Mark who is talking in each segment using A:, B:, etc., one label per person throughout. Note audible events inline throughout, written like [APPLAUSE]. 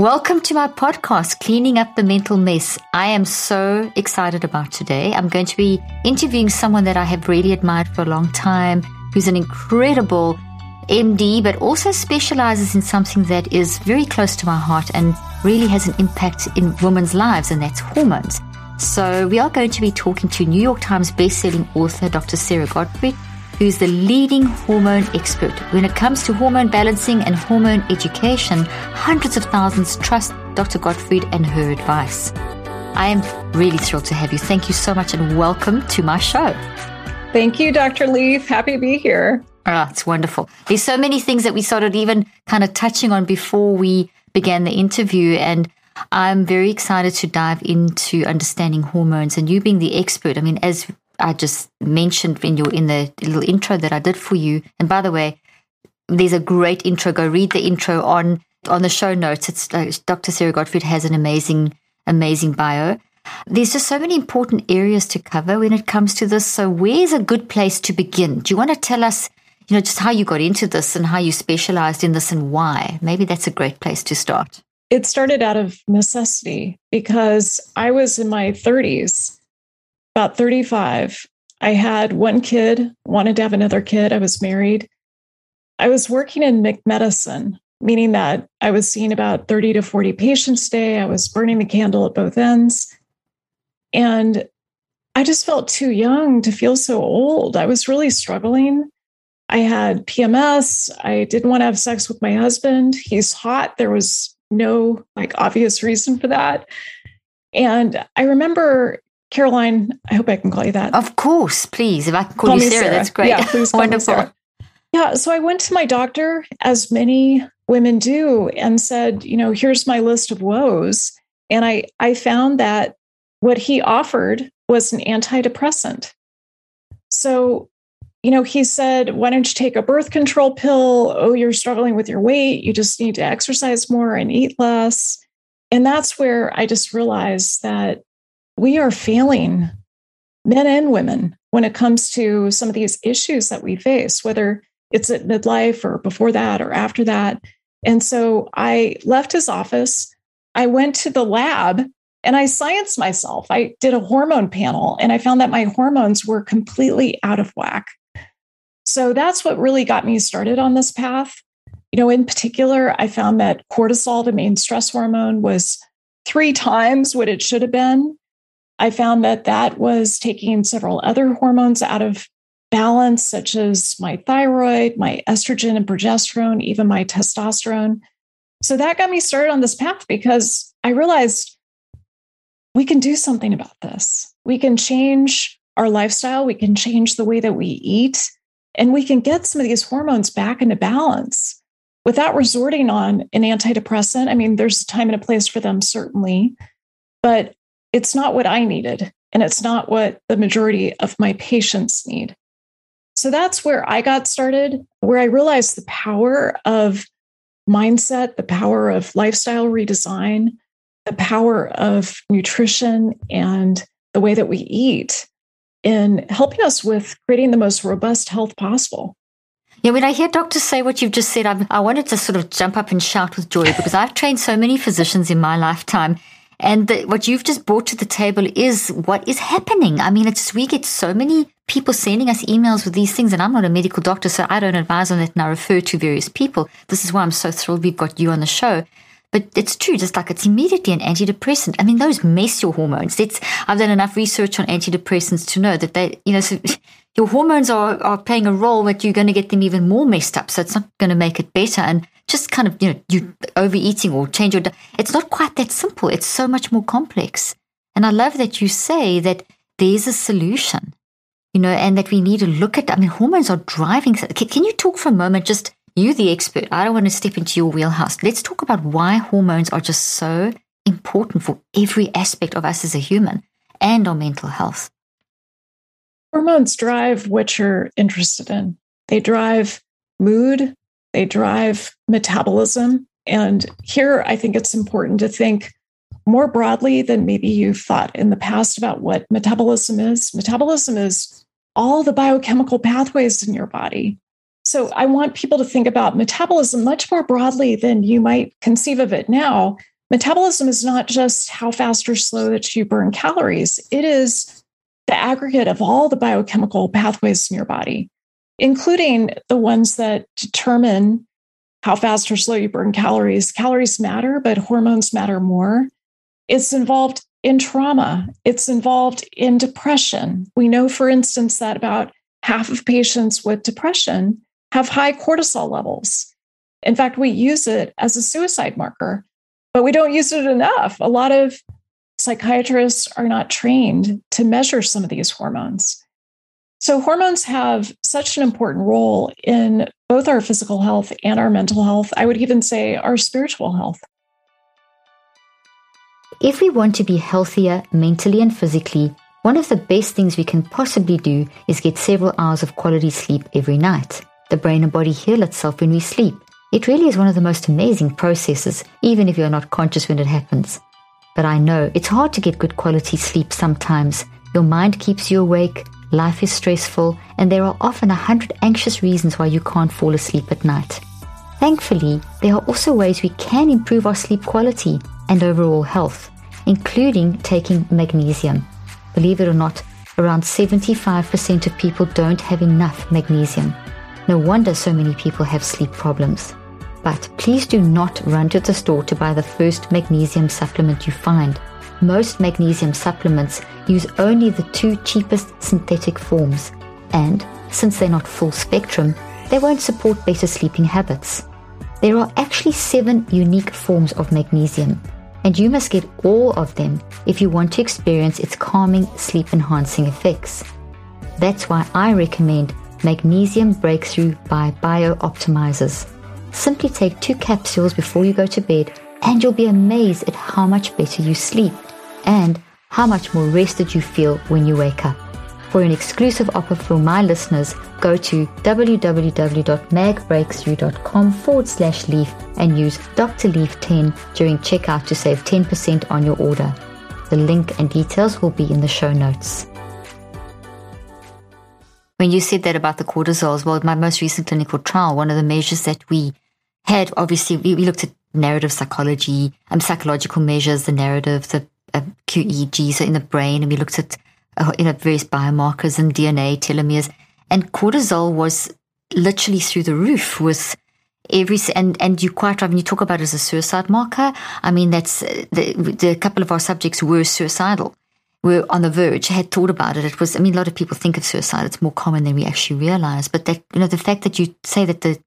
A: Welcome to my podcast, Cleaning Up the Mental Mess. I am so excited about today. I'm going to be interviewing someone that I have really admired for a long time, who's an incredible MD, but also specializes in something that is very close to my heart and really has an impact in women's lives, and that's hormones. So we are going to be talking to New York Times bestselling author Dr. Sara Gottfried who's the leading hormone expert. When it comes to hormone balancing and hormone education, hundreds of thousands trust Dr. Gottfried and her advice. I am really thrilled to have you. Thank you so much and welcome to my show.
B: Thank you, Dr. Leaf. Happy to be here.
A: Oh, it's wonderful. There's so many things that we started even kind of touching on before we began the interview. And I'm very excited to dive into understanding hormones and you being the expert. I mean, as I just mentioned in your in the little intro that I did for you. And by the way, there's a great intro. Go read the intro on on the show notes. It's uh, Dr. Sara Gottfried has an amazing amazing bio. There's just so many important areas to cover when it comes to this. So where's a good place to begin? Do you want to tell us, you know, just how you got into this and how you specialized in this and why? Maybe that's a great place to start.
B: It started out of necessity because I was in my 30s about 35. I had one kid, wanted to have another kid. I was married. I was working in medicine, meaning that I was seeing about 30 to 40 patients a day. I was burning the candle at both ends. And I just felt too young to feel so old. I was really struggling. I had PMS. I didn't want to have sex with my husband. He's hot. There was no like obvious reason for that. And I remember Caroline, I hope I can call you that.
A: Of course, please. If I can call, call you Sara, Sara, that's great.
B: Yeah, please [LAUGHS] Wonderful. Yeah, so I went to my doctor, as many women do, and said, you know, here's my list of woes. And I, I found that what he offered was an antidepressant. So, you know, he said, why don't you take a birth control pill? Oh, you're struggling with your weight. You just need to exercise more and eat less. And that's where I just realized that we are failing men and women when it comes to some of these issues that we face, whether it's at midlife or before that or after that. And so I left his office. I went to the lab and I scienced myself. I did a hormone panel and I found that my hormones were completely out of whack. So that's what really got me started on this path. You know, in particular, I found that cortisol, the main stress hormone, was three times what it should have been. I found that that was taking several other hormones out of balance, such as my thyroid, my estrogen and progesterone, even my testosterone. So that got me started on this path because I realized we can do something about this. We can change our lifestyle, we can change the way that we eat, and we can get some of these hormones back into balance without resorting on an antidepressant. I mean, there's a time and a place for them, certainly, but it's not what I needed, and it's not what the majority of my patients need. So that's where I got started, where I realized the power of mindset, the power of lifestyle redesign, the power of nutrition and the way that we eat in helping us with creating the most robust health possible.
A: Yeah, when I hear doctors say what you've just said, i i wanted to sort of jump up and shout with joy because I've trained so many physicians in my lifetime. And the, what you've just brought to the table is what is happening. I mean, it's we get so many people sending us emails with these things, and I'm not a medical doctor, so I don't advise on it, and I refer to various people. This is why I'm so thrilled we've got you on the show. But it's true, just like it's immediately an antidepressant. I mean, those mess your hormones. It's, I've done enough research on antidepressants to know that they, you know, so [LAUGHS] your hormones are, are playing a role, but you're going to get them even more messed up. So it's not going to make it better. And just kind of, you know, you overeating or change your, it's not quite that simple. It's so much more complex. And I love that you say that there's a solution, you know, and that we need to look at, I mean, hormones are driving. Can you talk for a moment, just, you the expert. I don't want to step into your wheelhouse. Let's talk about why hormones are just so important for every aspect of us as a human and our mental health.
B: Hormones drive what you're interested in. They drive mood, they drive metabolism. And here I think it's important to think more broadly than maybe you've thought in the past about what metabolism is. Metabolism is all the biochemical pathways in your body. So I want people to think about metabolism much more broadly than you might conceive of it now. Metabolism is not just how fast or slow that you burn calories, it is the aggregate of all the biochemical pathways in your body, including the ones that determine how fast or slow you burn calories. Calories matter, but hormones matter more. It's involved in trauma, it's involved in depression. We know, for instance, that about half of patients with depression have high cortisol levels. In fact, we use it as a suicide marker, but we don't use it enough. A lot of psychiatrists are not trained to measure some of these hormones. So, hormones have such an important role in both our physical health and our mental health. I would even say our spiritual health.
A: If we want to be healthier mentally and physically, one of the best things we can possibly do is get several hours of quality sleep every night. The brain and body heal itself when we sleep. It really is one of the most amazing processes, even if you're not conscious when it happens. But I know it's hard to get good quality sleep sometimes. Your mind keeps you awake, life is stressful, and there are often a hundred anxious reasons why you can't fall asleep at night. Thankfully, there are also ways we can improve our sleep quality and overall health, including taking magnesium. Believe it or not, around 75% of people don't have enough magnesium. No wonder so many people have sleep problems. But please do not run to the store to buy the first magnesium supplement you find. Most magnesium supplements use only the two cheapest synthetic forms, and since they're not full spectrum, they won't support better sleeping habits. There are actually seven unique forms of magnesium, and you must get all of them if you want to experience its calming, sleep enhancing effects. That's why I recommend Magnesium Breakthrough by BiOptimizers. Simply take two capsules before you go to bed, and you'll be amazed at how much better you sleep and how much more rested you feel when you wake up. For an exclusive offer for my listeners, go to www.magbreakthrough.com forward slash leaf and use Dr. Leaf 10 during checkout to save 10% on your order. The link and details will be in the show notes. When you said that about the cortisols, well, my most recent clinical trial, one of the measures that we had, obviously, we, looked at narrative psychology, um, psychological measures, the narrative, the QEEG, so in the brain, and we looked at uh, you know various biomarkers and DNA, telomeres, and cortisol was literally through the roof with every and and you quite right when you talk about it as a suicide marker. I mean, that's uh, the, the couple of our subjects were suicidal were on the verge, had thought about it. It was, I mean, a lot of people think of suicide. It's more common than we actually realize. But that, you know, the fact that you say that the,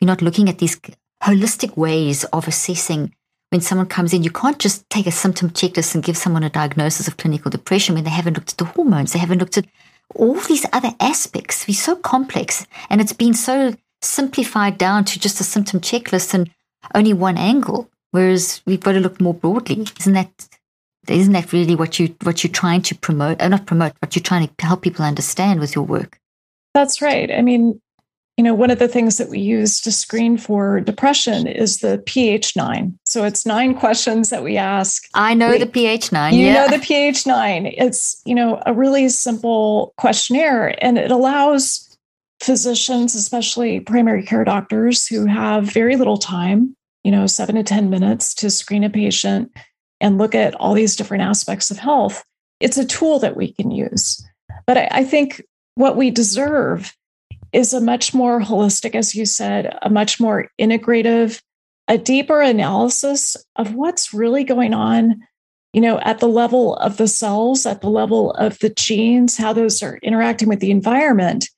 A: you're not looking at these holistic ways of assessing when someone comes in, you can't just take a symptom checklist and give someone a diagnosis of clinical depression when they haven't looked at the hormones. They haven't looked at all these other aspects. We're so complex and it's been so simplified down to just a symptom checklist and only one angle. Whereas we've got to look more broadly. Isn't that isn't that really what you what you're trying to promote? Uh, not promote, but you're trying to help people understand with your work.
B: That's right. I mean, you know, one of the things that we use to screen for depression is the PH9. So it's nine questions that we ask.
A: I know the PH9.
B: You
A: yeah.
B: know the PH9. It's, you know, a really simple questionnaire and it allows physicians, especially primary care doctors who have very little time, you know, seven to 10 minutes to screen a patient and look at all these different aspects of health, it's a tool that we can use. But I, I think what we deserve is a much more holistic, as you said, a much more integrative, a deeper analysis of what's really going on, you know, at the level of the cells, at the level of the genes, how those are interacting with the environment,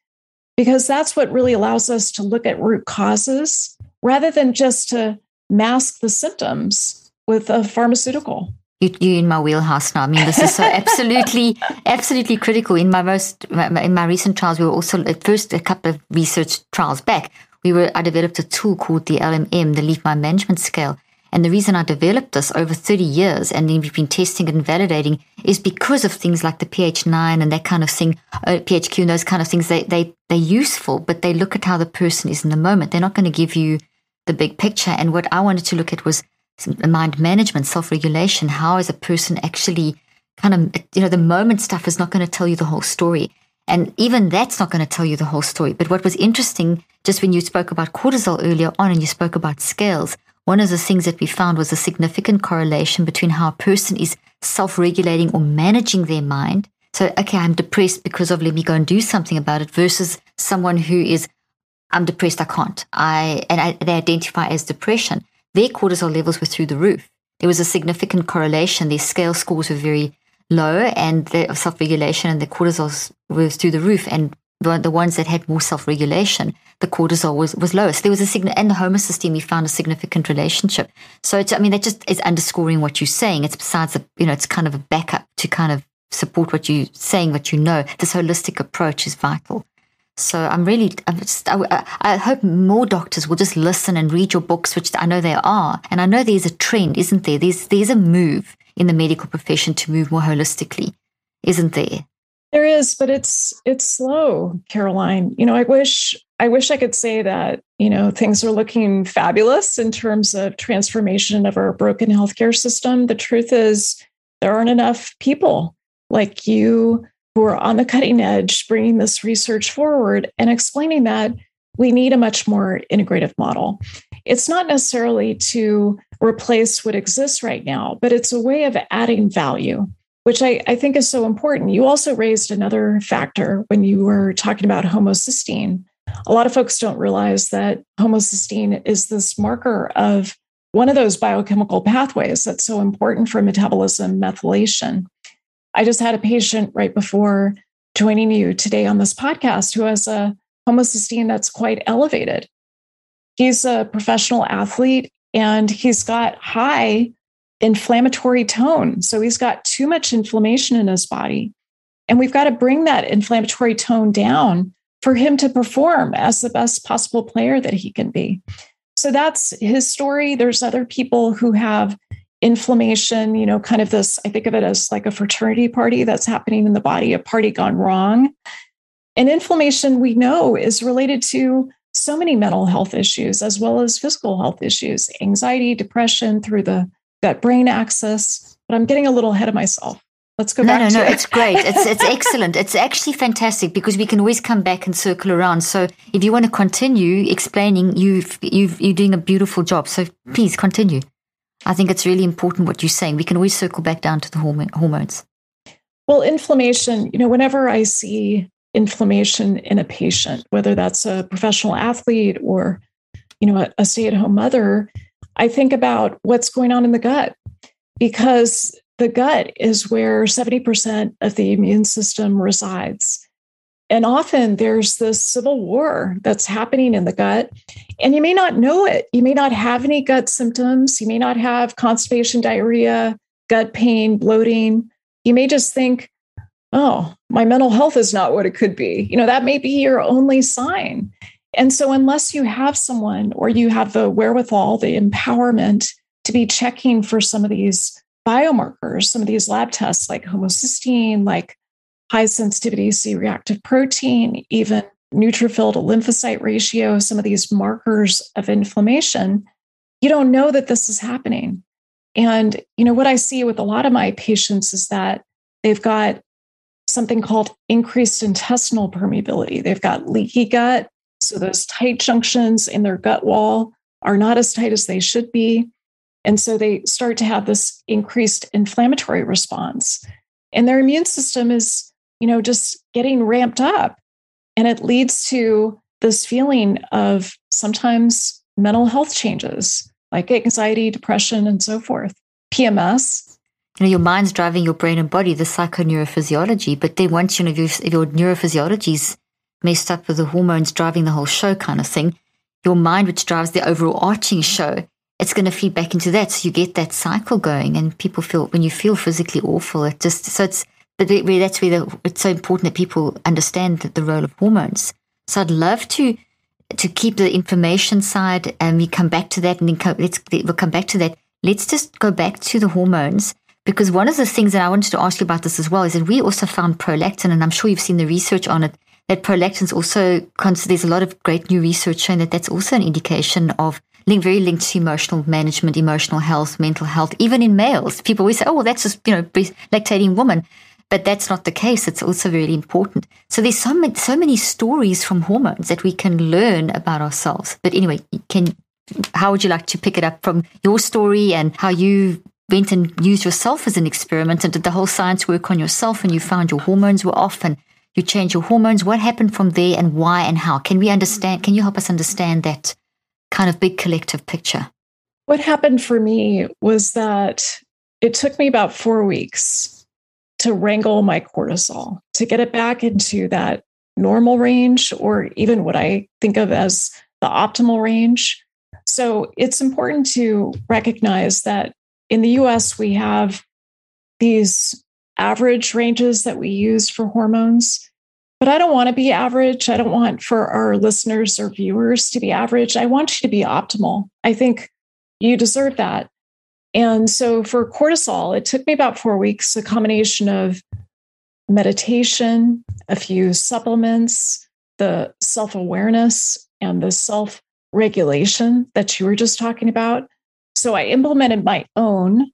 B: because that's what really allows us to look at root causes rather than just to mask the symptoms with a pharmaceutical.
A: You, you're in my wheelhouse now. I mean, this is so [LAUGHS] absolutely, absolutely critical. In my most, in my recent trials, we were also at first a couple of research trials back. we were, I developed a tool called the LMM, the Leaf Mind Management Scale. And the reason I developed this over 30 years and then we've been testing and validating is because of things like the PH9 and that kind of thing, uh, PHQ and those kind of things. They, they, they're useful, but they look at how the person is in the moment. They're not going to give you the big picture. And what I wanted to look at was mind management, self regulation. How is a person actually kind of, you know, the moment stuff is not going to tell you the whole story. And even that's not going to tell you the whole story. But what was interesting, just when you spoke about cortisol earlier on and you spoke about scales, one of the things that we found was a significant correlation between how a person is self regulating or managing their mind. So, okay, I'm depressed because of let me go and do something about it versus someone who is, I'm depressed, I can't. I, and I, they identify as depression. Their cortisol levels were through the roof. There was a significant correlation. Their scale scores were very low and the self regulation and the cortisol was through the roof. And the, ones that had more self regulation, the cortisol was, was lowest. There was a sign, and the homocysteine, we found a significant relationship. So it's, I mean, that just is underscoring what you're saying. It's besides, a, you know, it's kind of a backup to kind of support what you're saying, what you know. This holistic approach is vital. So I'm really, I'm just, I, I, hope more doctors will just listen and read your books, which I know there are. And I know there's a trend, isn't there? There's, there's a move in the medical profession to move more holistically, isn't there?
B: There is, but it's it's slow, Caroline. You know, I wish I wish I could say that, you know, things are looking fabulous in terms of transformation of our broken healthcare system. The truth is there aren't enough people like you who are on the cutting edge bringing this research forward and explaining that we need a much more integrative model. It's not necessarily to replace what exists right now, but it's a way of adding value which I, I think is so important. You also raised another factor when you were talking about homocysteine. A lot of folks don't realize that homocysteine is this marker of one of those biochemical pathways that's so important for metabolism methylation. I just had a patient right before joining you today on this podcast who has a homocysteine that's quite elevated. He's a professional athlete and he's got high inflammatory tone. So he's got too much inflammation in his body. And we've got to bring that inflammatory tone down for him to perform as the best possible player that he can be. So that's his story. There's other people who have inflammation, you know, kind of this, I think of it as like a fraternity party that's happening in the body, a party gone wrong. And inflammation, we know, is related to so many mental health issues as well as physical health issues, anxiety, depression through the gut brain axis. But I'm getting a little ahead of myself. Let's go
A: no,
B: back.
A: No, no,
B: no,
A: it's great. It's it's [LAUGHS] excellent. It's actually fantastic because we can always come back and circle around. So if you want to continue explaining, you've you've you're doing a beautiful job. So please continue. I think it's really important what you're saying. We can always circle back down to the hormones.
B: Well, inflammation. You know, whenever I see inflammation in a patient, whether that's a professional athlete or you know a, a stay-at-home mother, I think about what's going on in the gut because the gut is where 70% of the immune system resides. And often there's this civil war that's happening in the gut, and you may not know it. You may not have any gut symptoms. You may not have constipation, diarrhea, gut pain, bloating. You may just think, oh, my mental health is not what it could be. You know, that may be your only sign. And so, unless you have someone or you have the wherewithal, the empowerment to be checking for some of these biomarkers, some of these lab tests like homocysteine, like high sensitivity C reactive protein, even neutrophil to lymphocyte ratio, some of these markers of inflammation, you don't know that this is happening. And you know what I see with a lot of my patients is that they've got something called increased intestinal permeability. They've got leaky gut, so those tight junctions in their gut wall are not as tight as they should be. And so they start to have this increased inflammatory response. And their immune system is, you know, just getting ramped up. And it leads to this feeling of sometimes mental health changes like anxiety, depression, and so forth, PMS.
A: You know, your mind's driving your brain and body, the psychoneurophysiology. But then once you know, if your, if your neurophysiology is messed up with the hormones driving the whole show kind of thing, your mind, which drives the overall arching show, it's going to feed back into that. So you get that cycle going and people feel, when you feel physically awful, it just, so it's, but that's where the, it's so important that people understand the role of hormones. So I'd love to to keep the information side, and we come back to that, and then come, let's we'll come back to that. Let's just go back to the hormones because one of the things that I wanted to ask you about this as well is that we also found prolactin, and I'm sure you've seen the research on it. That prolactin is also there's a lot of great new research showing that that's also an indication of link, very linked to emotional management, emotional health, mental health, even in males. People always say, "Oh, well, that's just you know lactating woman." But that's not the case. It's also very important. So there's so many, so many stories from hormones that we can learn about ourselves. But anyway, can how would you like to pick it up from your story and how you went and used yourself as an experiment and did the whole science work on yourself and you found your hormones were off and you changed your hormones? What happened from there and why and how? Can we understand? Can you help us understand that kind of big collective picture?
B: What happened for me was that it took me about four weeks to wrangle my cortisol, to get it back into that normal range, or even what I think of as the optimal range. So it's important to recognize that in the US, we have these average ranges that we use for hormones. But I don't want to be average. I don't want for our listeners or viewers to be average. I want you to be optimal. I think you deserve that. And so for cortisol, it took me about four weeks, a combination of meditation, a few supplements, the self awareness, and the self regulation that you were just talking about. So I implemented my own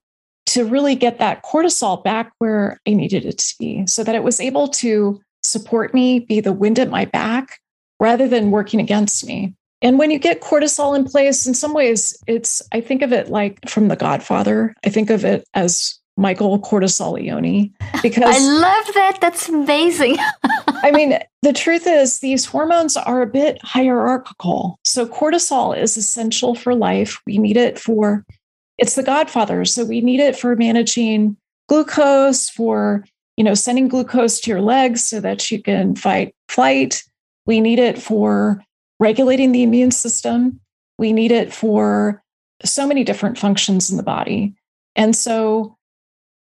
B: to really get that cortisol back where I needed it to be so that it was able to support me, be the wind at my back rather than working against me. And when you get cortisol in place, in some ways, it's, I think of it like from The Godfather. I think of it as Michael Cortisolione [LAUGHS] because I
A: love that. That's amazing. [LAUGHS]
B: I mean, the truth is, these hormones are a bit hierarchical. So, cortisol is essential for life. We need it for, it's the Godfather. So, we need it for managing glucose, for, you know, sending glucose to your legs so that you can fight flight. We need it for regulating the immune system. We need it for so many different functions in the body. And so,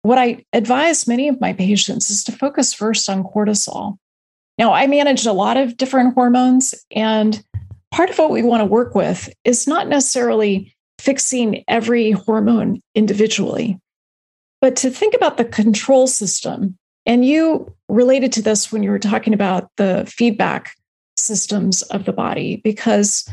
B: what I advise many of my patients is to focus first on cortisol. Now, I manage a lot of different hormones, and part of what we want to work with is not necessarily fixing every hormone individually, but to think about the control system. And you related to this when you were talking about the feedback systems of the body because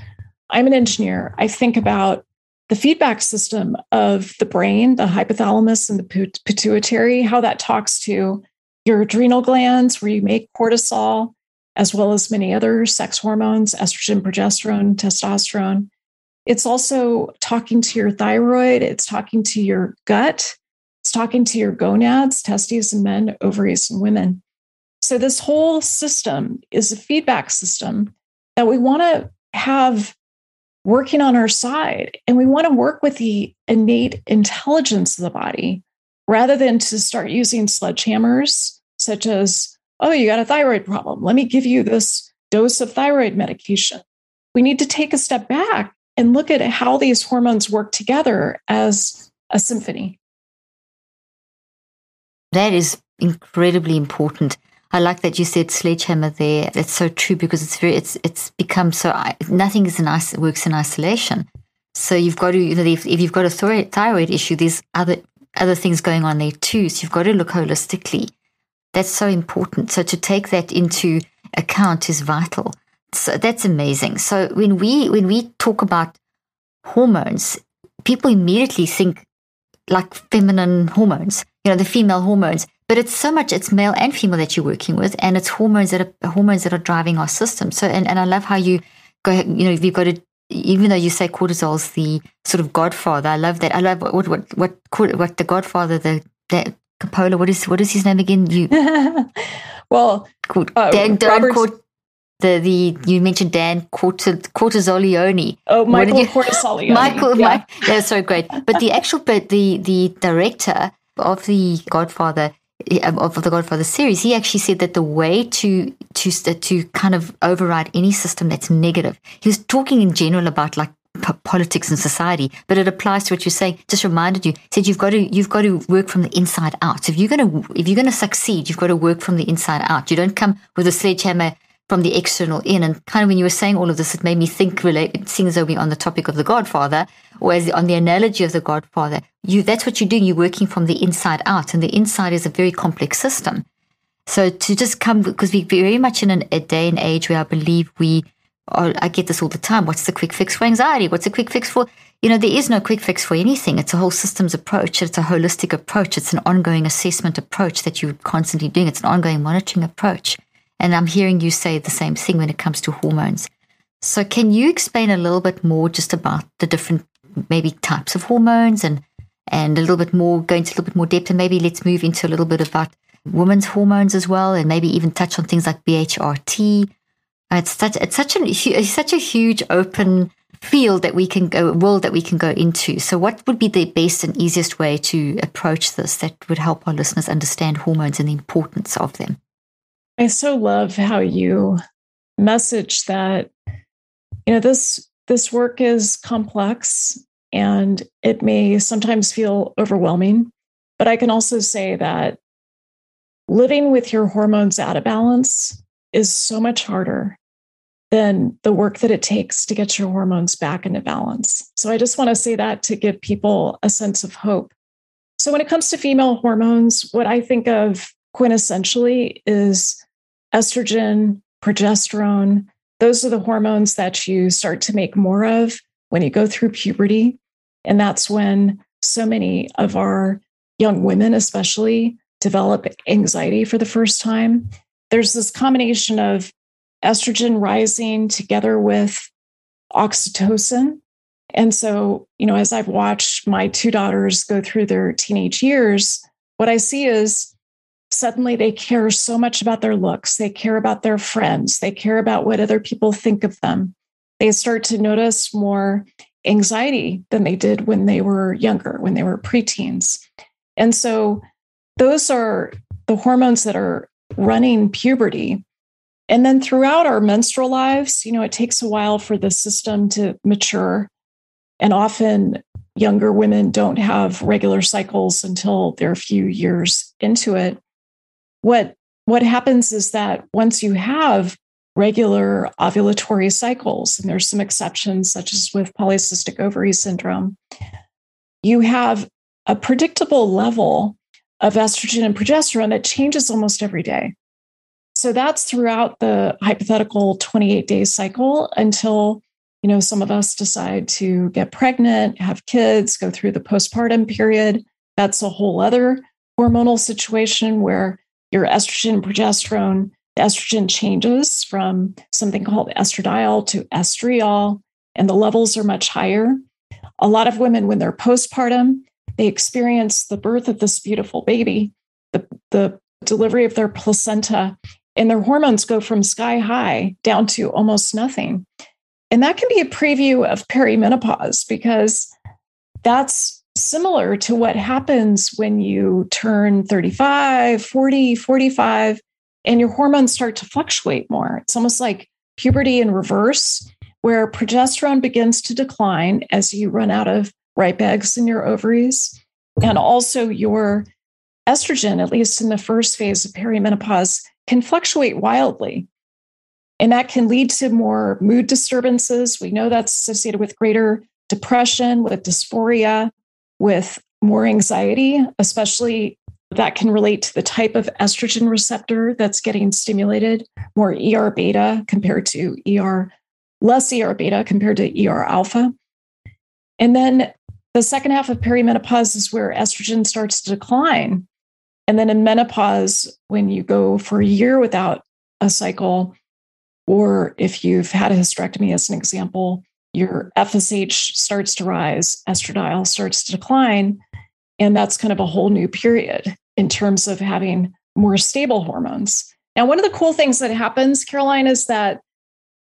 B: I'm an engineer. I think about the feedback system of the brain, the hypothalamus and the pituitary, how that talks to your adrenal glands, where you make cortisol, as well as many other sex hormones, estrogen, progesterone, testosterone. It's also talking to your thyroid, it's talking to your gut, it's talking to your gonads, testes in men, ovaries in women. So, this whole system is a feedback system that we want to have working on our side. And we want to work with the innate intelligence of the body rather than to start using sledgehammers, such as, oh, you got a thyroid problem. Let me give you this dose of thyroid medication. We need to take a step back and look at how these hormones work together as a symphony.
A: That is incredibly important. I like that you said sledgehammer there. It's so true because it's very it's it's become so nothing is in works in isolation. So you've got to you know if, if you've got a thyroid, thyroid issue, there's other other things going on there too. So you've got to look holistically. That's so important. So to take that into account is vital. So that's amazing. So when we when we talk about hormones, people immediately think like feminine hormones, you know, the female hormones. But it's so much, it's male and female that you're working with, and it's hormones that are hormones that are driving our system. So, and, and I love how you go, you know, you've got to, even though you say cortisol's the sort of godfather, I love that. I love what, what, what, what the godfather, the, that Coppola, what is, what is his name again? You, [LAUGHS]
B: well,
A: uh, Dan, Dan Robert, the the you mentioned Dan Cortisolione.
B: Oh, Michael [LAUGHS] Cortisolione.
A: Michael, yeah. Mike, so great. But the actual, but the the director of the Godfather of the Godfather series, he actually said that the way to to uh, to kind of override any system that's negative. He was talking in general about like p- politics and society, but it applies to what you're saying. Just reminded you said you've got to you've got to work from the inside out. So if you're gonna if you're gonna succeed, you've got to work from the inside out. You don't come with a sledgehammer from the external in. And kind of when you were saying all of this, it made me think, relate, seeing as though we're on the topic of the Godfather, or as on the analogy of the Godfather, you that's what you're doing. You're working from the inside out, and the inside is a very complex system. So to just come, because we're very much in an, a day and age where I believe we, are, I get this all the time. What's the quick fix for anxiety? What's the quick fix for? You know, there is no quick fix for anything. It's a whole systems approach. It's a holistic approach. It's an ongoing assessment approach that you're constantly doing. It's an ongoing monitoring approach. And I'm hearing you say the same thing when it comes to hormones. So, can you explain a little bit more just about the different maybe types of hormones and and a little bit more, go into a little bit more depth, and maybe let's move into a little bit about women's hormones as well, and maybe even touch on things like BHRT. It's such it's such a it's such a huge open field that we can go world that we can go into. So, what would be the best and easiest way to approach this that would help our listeners understand hormones and the importance of them?
B: I so love how you message that you know this this work is complex and it may sometimes feel overwhelming but I can also say that living with your hormones out of balance is so much harder than the work that it takes to get your hormones back into balance. So I just want to say that to give people a sense of hope. So when it comes to female hormones, what I think of quintessentially is estrogen, progesterone. Those are the hormones that you start to make more of when you go through puberty. And that's when so many of our young women, especially, develop anxiety for the first time. There's this combination of estrogen rising together with oxytocin. And so, you know, as I've watched my two daughters go through their teenage years, what I see is suddenly they care so much about their looks. They care about their friends. They care about what other people think of them. They start to notice more anxiety than they did when they were younger, when they were preteens. And so those are the hormones that are running puberty. And then throughout our menstrual lives, you know, it takes a while for the system to mature. And often younger women don't have regular cycles until they're a few years into it what what happens is that once you have regular ovulatory cycles, and there's some exceptions, such as with polycystic ovary syndrome, you have a predictable level of estrogen and progesterone that changes almost every day. So that's throughout the hypothetical 28 day cycle until you know some of us decide to get pregnant, have kids, go through the postpartum period. That's a whole other hormonal situation where your estrogen and progesterone, the estrogen changes from something called estradiol to estriol, and the levels are much higher. A lot of women, when they're postpartum, they experience the birth of this beautiful baby, the, the delivery of their placenta, and their hormones go from sky high down to almost nothing. And that can be a preview of perimenopause because that's similar to what happens when you turn 35, 40, 45, and your hormones start to fluctuate more. It's almost like puberty in reverse, where progesterone begins to decline as you run out of ripe eggs in your ovaries. And also your estrogen, at least in the first phase of perimenopause, can fluctuate wildly. And that can lead to more mood disturbances. We know that's associated with greater depression, with dysphoria, with more anxiety, especially that can relate to the type of estrogen receptor that's getting stimulated, more ER beta compared to ER, less ER beta compared to ER alpha. And then the second half of perimenopause is where estrogen starts to decline. And then in menopause, when you go for a year without a cycle, or if you've had a hysterectomy, as an example, your FSH starts to rise, estradiol starts to decline. And that's kind of a whole new period in terms of having more stable hormones. Now, one of the cool things that happens, Caroline, is that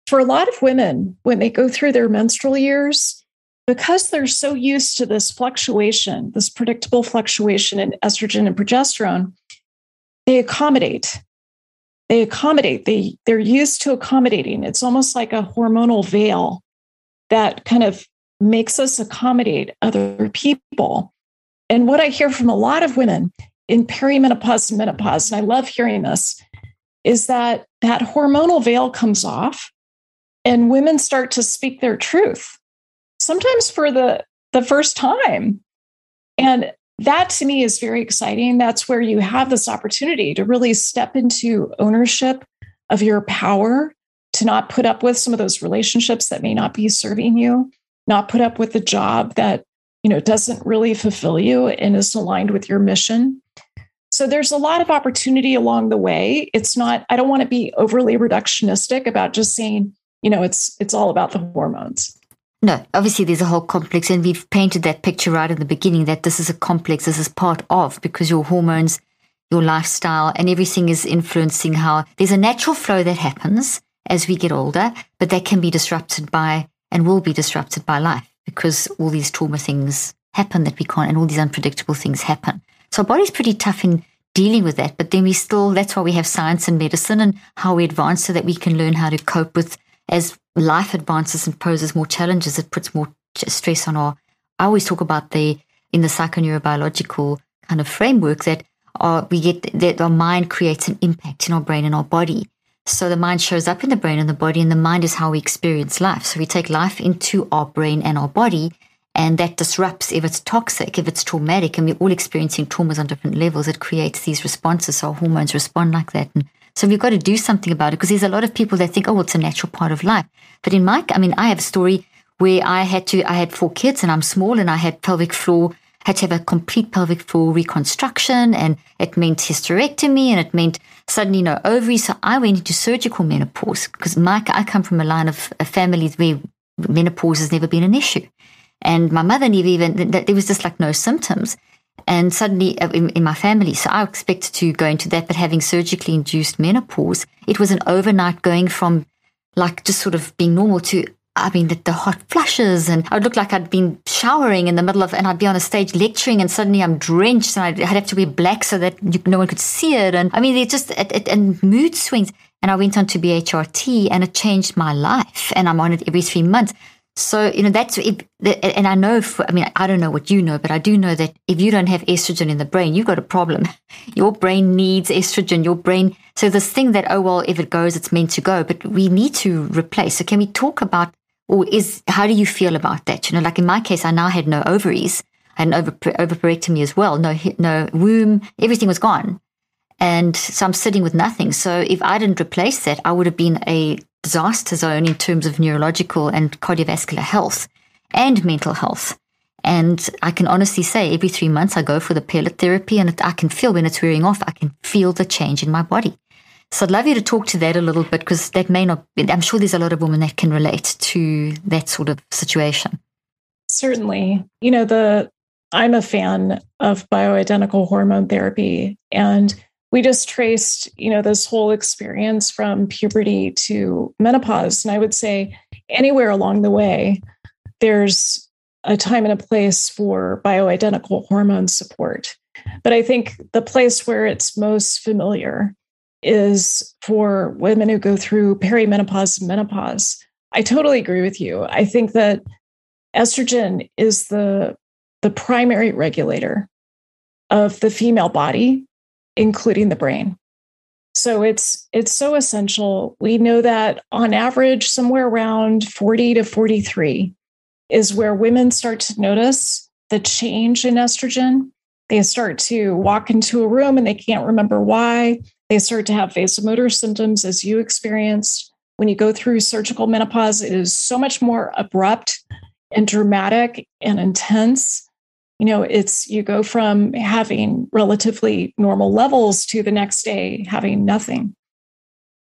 B: for a lot of women, when they go through their menstrual years, because they're so used to this fluctuation, this predictable fluctuation in estrogen and progesterone, they accommodate. They accommodate. They, they're used to accommodating. It's almost like a hormonal veil that kind of makes us accommodate other people. And what I hear from a lot of women in perimenopause and menopause, and I love hearing this, is that that hormonal veil comes off and women start to speak their truth, sometimes for the, the first time. And that to me is very exciting. That's where you have this opportunity to really step into ownership of your power, to not put up with some of those relationships that may not be serving you, not put up with the job that you know doesn't really fulfill you and is aligned with your mission. So there's a lot of opportunity along the way. It's not I don't want to be overly reductionistic about just saying, you know, it's it's all about the hormones.
A: No, obviously there's a whole complex, and we've painted that picture right in the beginning that this is a complex, this is part of because your hormones, your lifestyle, and everything is influencing how there's a natural flow that happens as we get older, but that can be disrupted by and will be disrupted by life because all these trauma things happen that we can't, and all these unpredictable things happen. So our body's pretty tough in dealing with that, but then we still, that's why we have science and medicine and how we advance so that we can learn how to cope with as life advances and poses more challenges, it puts more stress on our. I always talk about the in the psychoneurobiological kind of framework that our, we get that our mind creates an impact in our brain and our body. So the mind shows up in the brain and the body, and the mind is how we experience life. So we take life into our brain and our body, and that disrupts if it's toxic, if it's traumatic, and we're all experiencing traumas on different levels. It creates these responses. So our hormones respond like that, and so we've got to do something about it because there's a lot of people that think, oh, well, it's a natural part of life. But in my, I mean, I have a story where I had to, I had four kids and I'm small and I had pelvic floor, had to have a complete pelvic floor reconstruction and it meant hysterectomy and it meant suddenly no ovaries. So I went into surgical menopause because my, I come from a line of a family where menopause has never been an issue. And my mother never even, there was just like no symptoms and suddenly uh, in, in, my family. So I expected to go into that, but having surgically induced menopause, it was an overnight going from like just sort of being normal to I mean, the, the, hot flushes, and I would look like I'd been showering in the middle of, and I'd be on a stage lecturing, and suddenly I'm drenched, and I'd, I'd have to wear black so that you, no one could see it. And I mean, it just, it, it, and mood swings. And I went on to BHRT, and it changed my life. And I'm on it every three months. So, you know, that's, if, and I know, for, I mean, I don't know what you know, but I do know that if you don't have estrogen in the brain, you've got a problem. [LAUGHS] Your brain needs estrogen, your brain. So this thing that, oh, well, if it goes, it's meant to go, but we need to replace. So can we talk about, or is, how do you feel about that? You know, like in my case, I now had no ovaries. I had an over, ovarectomy as well. No, no womb, everything was gone. And so I'm sitting with nothing. So if I didn't replace that, I would have been a disaster zone in terms of neurological and cardiovascular health and mental health. And I can honestly say every three months I go for the pellet therapy and I can feel when it's wearing off, I can feel the change in my body. So I'd love you to talk to that a little bit because that may not, be, I'm sure there's a lot of women that can relate to that sort of situation.
B: Certainly. You know, the, I'm a fan of bioidentical hormone therapy and we just traced, you know, this whole experience from puberty to menopause. And I would say anywhere along the way, there's a time and a place for bioidentical hormone support. But I think the place where it's most familiar is for women who go through perimenopause and menopause. I totally agree with you. I think that estrogen is the the primary regulator of the female body including the brain. So it's it's so essential. We know that on average somewhere around 40 to 43 is where women start to notice the change in estrogen. They start to walk into a room and they can't remember why. They start to have vasomotor symptoms as you experienced. When you go through surgical menopause, it is so much more abrupt and dramatic and intense. You know it's you go from having relatively normal levels to the next day having nothing.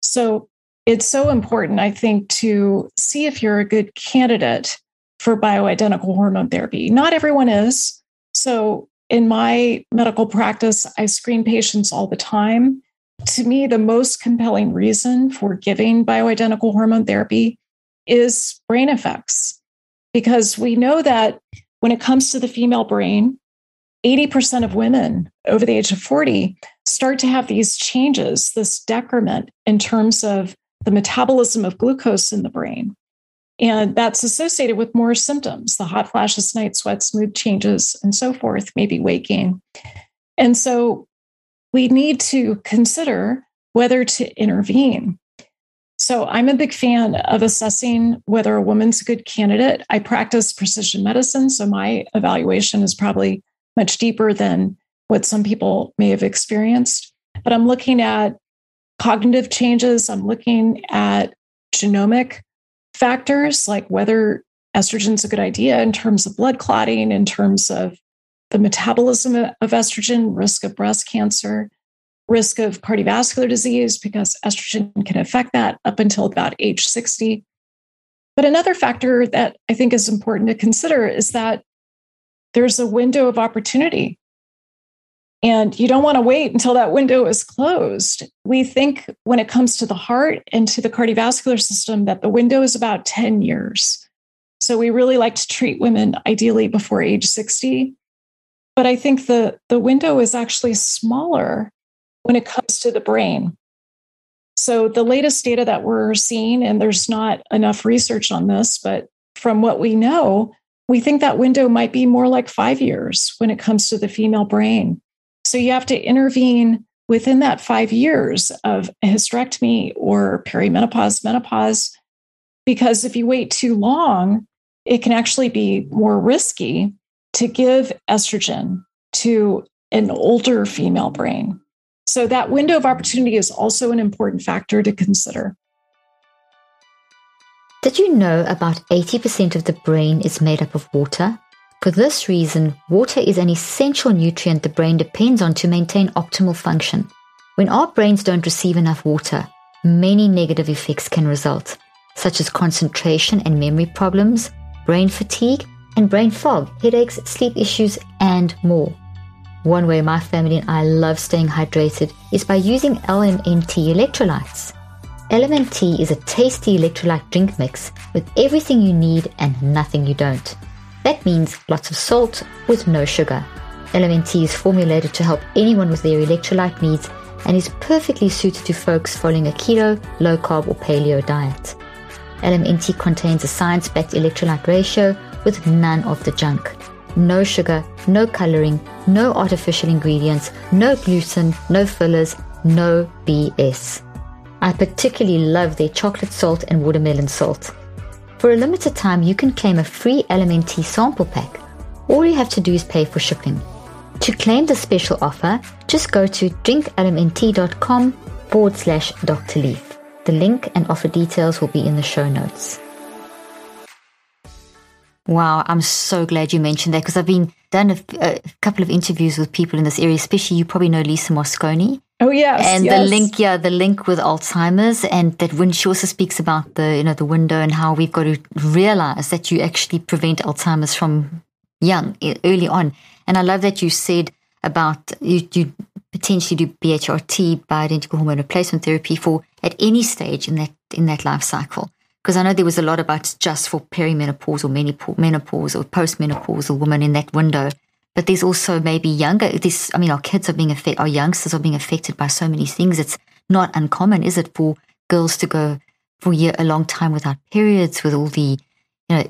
B: So it's so important i think to see if you're a good candidate for bioidentical hormone therapy. Not everyone is. So in my medical practice i screen patients all the time to me the most compelling reason for giving bioidentical hormone therapy is brain effects because we know that when it comes to the female brain, 80% of women over the age of 40 start to have these changes, this decrement in terms of the metabolism of glucose in the brain. And that's associated with more symptoms the hot flashes, night sweats, mood changes, and so forth, maybe gain. And so we need to consider whether to intervene. So I'm a big fan of assessing whether a woman's a good candidate. I practice precision medicine, so my evaluation is probably much deeper than what some people may have experienced. But I'm looking at cognitive changes, I'm looking at genomic factors like whether estrogen's a good idea in terms of blood clotting, in terms of the metabolism of estrogen, risk of breast cancer, risk of cardiovascular disease, because estrogen can affect that up until about age 60. But another factor that I think is important to consider is that there's a window of opportunity. And you don't want to wait until that window is closed. We think when it comes to the heart and to the cardiovascular system that the window is about 10 years. So we really like to treat women ideally before age 60. But I think the, the window is actually smaller when it comes to the brain. So the latest data that we're seeing, and there's not enough research on this, but from what we know, we think that window might be more like five years when it comes to the female brain. So you have to intervene within that five years of hysterectomy or perimenopause, menopause, because if you wait too long, it can actually be more risky to give estrogen to an older female brain. So that window of opportunity is also an important factor to consider.
A: Did you know about 80% of the brain is made up of water? For this reason, water is an essential nutrient the brain depends on to maintain optimal function. When our brains don't receive enough water, many negative effects can result, such as concentration and memory problems, brain fatigue, and brain fog, headaches, sleep issues, and more. One way my family and I love staying hydrated is by using LMNT electrolytes. LMNT is a tasty electrolyte drink mix with everything you need and nothing you don't. That means lots of salt with no sugar. LMNT is formulated to help anyone with their electrolyte needs and is perfectly suited to folks following a keto, low carb, or paleo diet. LMNT contains a science backed electrolyte ratio with none of the junk. No sugar, no coloring, no artificial ingredients, no gluten, no fillers, no BS. I particularly love their chocolate salt and watermelon salt. For a limited time, you can claim a free LMNT sample pack. All you have to do is pay for shipping. To claim the special offer, just go to drinklmnt.com forward slash Dr. Leaf. The link and offer details will be in the show notes. Wow, I'm so glad you mentioned that because I've been done a, a, couple of interviews with people in this area, especially you probably know Lisa Mosconi.
B: Oh yes,
A: and
B: yes.
A: the link, yeah, the link with Alzheimer's, and that when she also speaks about the you know the window and how we've got to realize that you actually prevent Alzheimer's from young, early on. And I love that you said about you, you potentially do BHRT, bioidentical hormone replacement therapy, for at any stage in that in that life cycle. Because I know there was a lot about just for perimenopause or menopause or postmenopausal women in that window. But there's also maybe younger this i mean our kids are being affected our youngsters are being affected by so many things. It's not uncommon is it for girls to go for a, year, a long time without periods with all the you know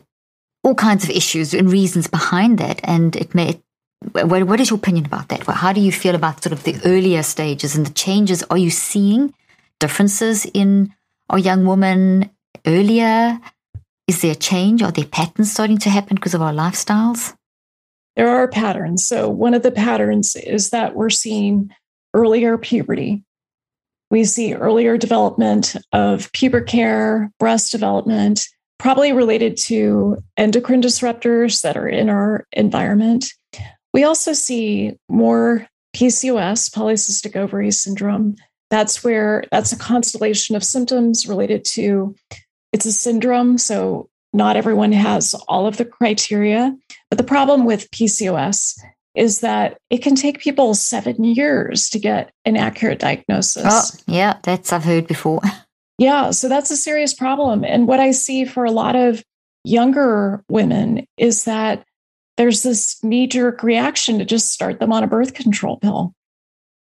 A: all kinds of issues and reasons behind that? And it may what, what is your opinion about that? How do you feel about sort of the earlier stages and the changes? Are you seeing differences in our young women earlier is there a change are there patterns starting to happen because of our lifestyles
B: there are patterns. So, one of the patterns is that we're seeing earlier puberty. We see earlier development of pubic hair, breast development, probably related to endocrine disruptors that are in our environment. We also see more PCOS, polycystic ovary syndrome. That's where that's a constellation of symptoms related to it's a syndrome. So not everyone has all of the criteria. But the problem with PCOS is that it can take people seven years to get an accurate diagnosis.
A: Oh, yeah, that's I've heard before. [LAUGHS]
B: Yeah, so that's a serious problem. And what I see for a lot of younger women is that there's this knee jerk reaction to just start them on a birth control pill.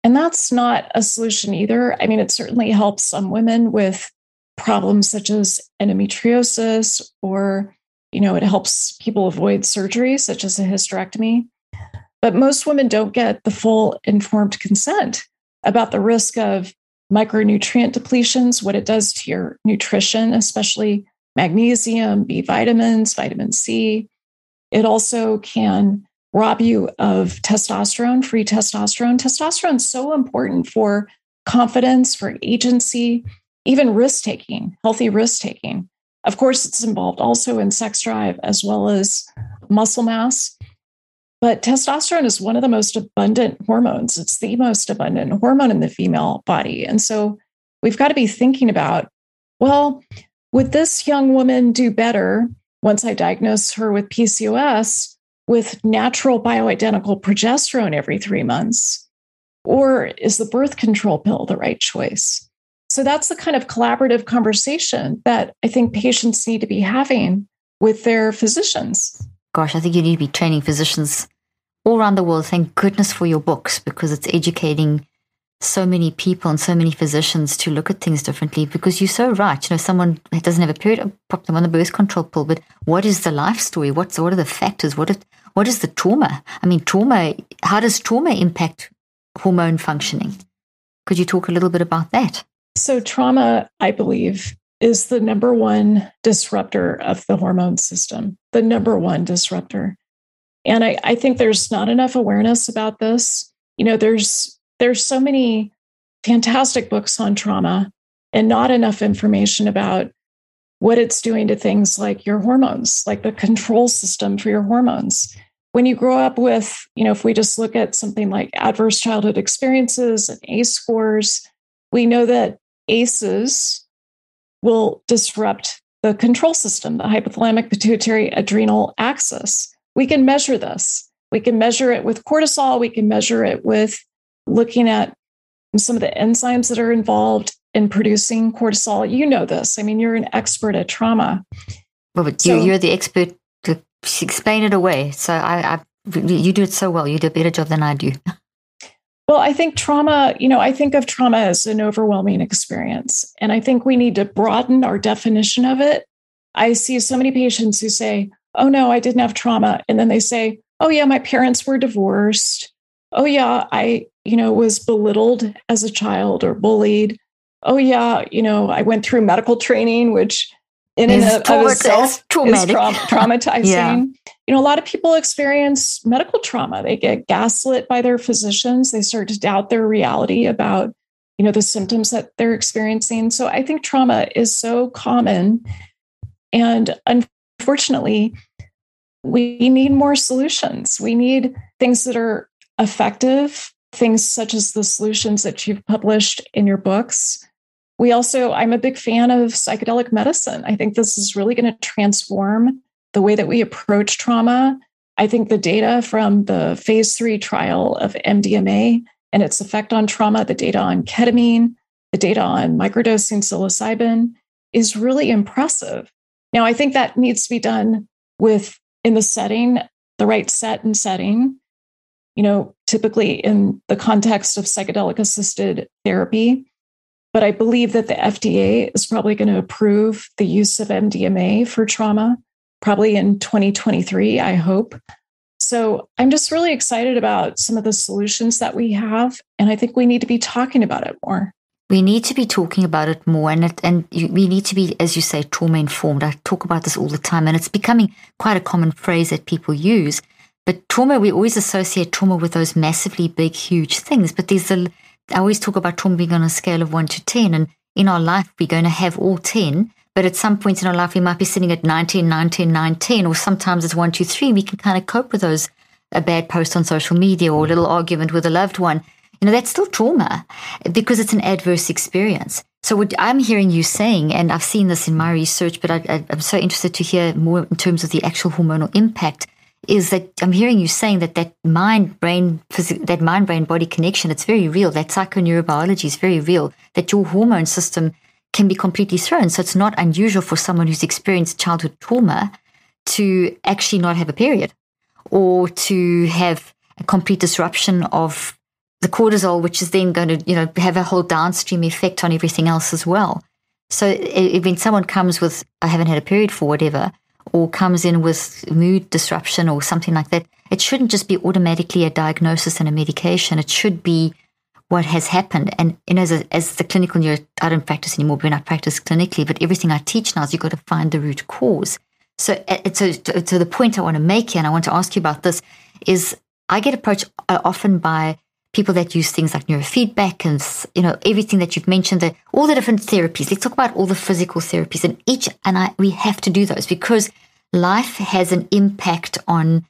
B: And that's not a solution either. I mean, it certainly helps some women with problems such as endometriosis or you know it helps people avoid surgery such as a hysterectomy but most women don't get the full informed consent about the risk of micronutrient depletions, what it does to your nutrition, especially magnesium, B vitamins, vitamin C. It also can rob you of testosterone, free testosterone. Testosterone is so important for confidence, for agency, even risk taking, healthy risk taking. Of course, it's involved also in sex drive as well as muscle mass. But testosterone is one of the most abundant hormones. It's the most abundant hormone in the female body. And so we've got to be thinking about well, would this young woman do better once I diagnose her with PCOS with natural bioidentical progesterone every three months? Or is the birth control pill the right choice? So that's the kind of collaborative conversation that I think patients need to be having with their physicians.
A: Gosh, I think you need to be training physicians all around the world. Thank goodness for your books because it's educating so many people and so many physicians to look at things differently because you're so right. You know, someone doesn't have a period, pop them on the birth control pill, but what is the life story? What's what are the factors? What is what is the trauma? I mean, trauma. How does trauma impact hormone functioning? Could you talk a little bit about that?
B: So, trauma, I believe, is the number one disruptor of the hormone system. The number one disruptor, and I, I think there's not enough awareness about this. You know, there's there's so many fantastic books on trauma and not enough information about what it's doing to things like your hormones, like the control system for your hormones. When you grow up with, you know, if we just look at something like adverse childhood experiences and ACE scores, we know that ACEs will disrupt the control system, the hypothalamic pituitary adrenal axis. We can measure this. We can measure it with cortisol. We can measure it with looking at some of the enzymes that are involved in producing cortisol. You know this. I mean, you're an expert at trauma.
A: Well, but so, you, are the expert to explain it away. So I, I, you do it so well. You do a better job than I do. [LAUGHS]
B: Well, I think trauma, you know, I think of trauma as an overwhelming experience. And I think we need to broaden our definition of it. I see so many patients who say, oh, no, I didn't have trauma. And then they say, oh, yeah, my parents were divorced. Oh, yeah, I you know, was belittled as a child or bullied. Oh, yeah, you know, I went through medical training, which in and of, of itself traumatic. is tra- [LAUGHS] traumatizing. yeah. You know, a lot of people experience medical trauma. They get gaslit by their physicians. They start to doubt their reality about, you know, the symptoms that they're experiencing. So I think trauma is so common. And unfortunately, we need more solutions. We need things that are effective things such as the solutions that you've published in your books. We also, I'm a big fan of psychedelic medicine. I think this is really going to transform the way that we approach trauma. I think the data from the phase three trial of MDMA and its effect on trauma, the data on ketamine, the data on microdosing psilocybin is really impressive. Now, I think that needs to be done with in the setting, the right set and setting you know, typically in the context of psychedelic assisted therapy. But I believe that the FDA is probably going to approve the use of MDMA for trauma, probably in 2023, I hope. So I'm just really excited about some of the solutions that we have. And I think we need to be talking about it more.
A: We need to be talking about it more, and it, and we need to be, as you say, trauma informed. I talk about this all the time, and it's becoming quite a common phrase that people use. But trauma, we always associate trauma with those massively big, huge things. But there's a, I always talk about trauma being on a scale of one to 10. And in our life, we're going to have all 10. But at some point in our life, we might be sitting at 19, 19, 19, or sometimes it's one, two, three. We can kind of cope with those, a bad post on social media or a little argument with a loved one. You know, that's still trauma because it's an adverse experience. So what I'm hearing you saying, and I've seen this in my research, but I, am so interested to hear more in terms of the actual hormonal impact is that I'm hearing you saying that that mind brain that mind brain body connection it's very real that psychoneurobiology is very real that your hormone system can be completely thrown so it's not unusual for someone who's experienced childhood trauma to actually not have a period or to have a complete disruption of the cortisol which is then going to you know have a whole downstream effect on everything else as well so if when someone comes with I haven't had a period for whatever or comes in with mood disruption or something like that, it shouldn't just be automatically a diagnosis and a medication. It should be what has happened. And you know, as, a, as the clinical neuro, I don't practice anymore but when I practice clinically, but everything I teach now is you've got to find the root cause. So, so, to the point I want to make here, and I want to ask you about this, is I get approached uh, often by people that use things like neurofeedback and you know everything that you've mentioned, that all the different therapies. Let's talk about all the physical therapies, and each and I we have to do those because life has an impact on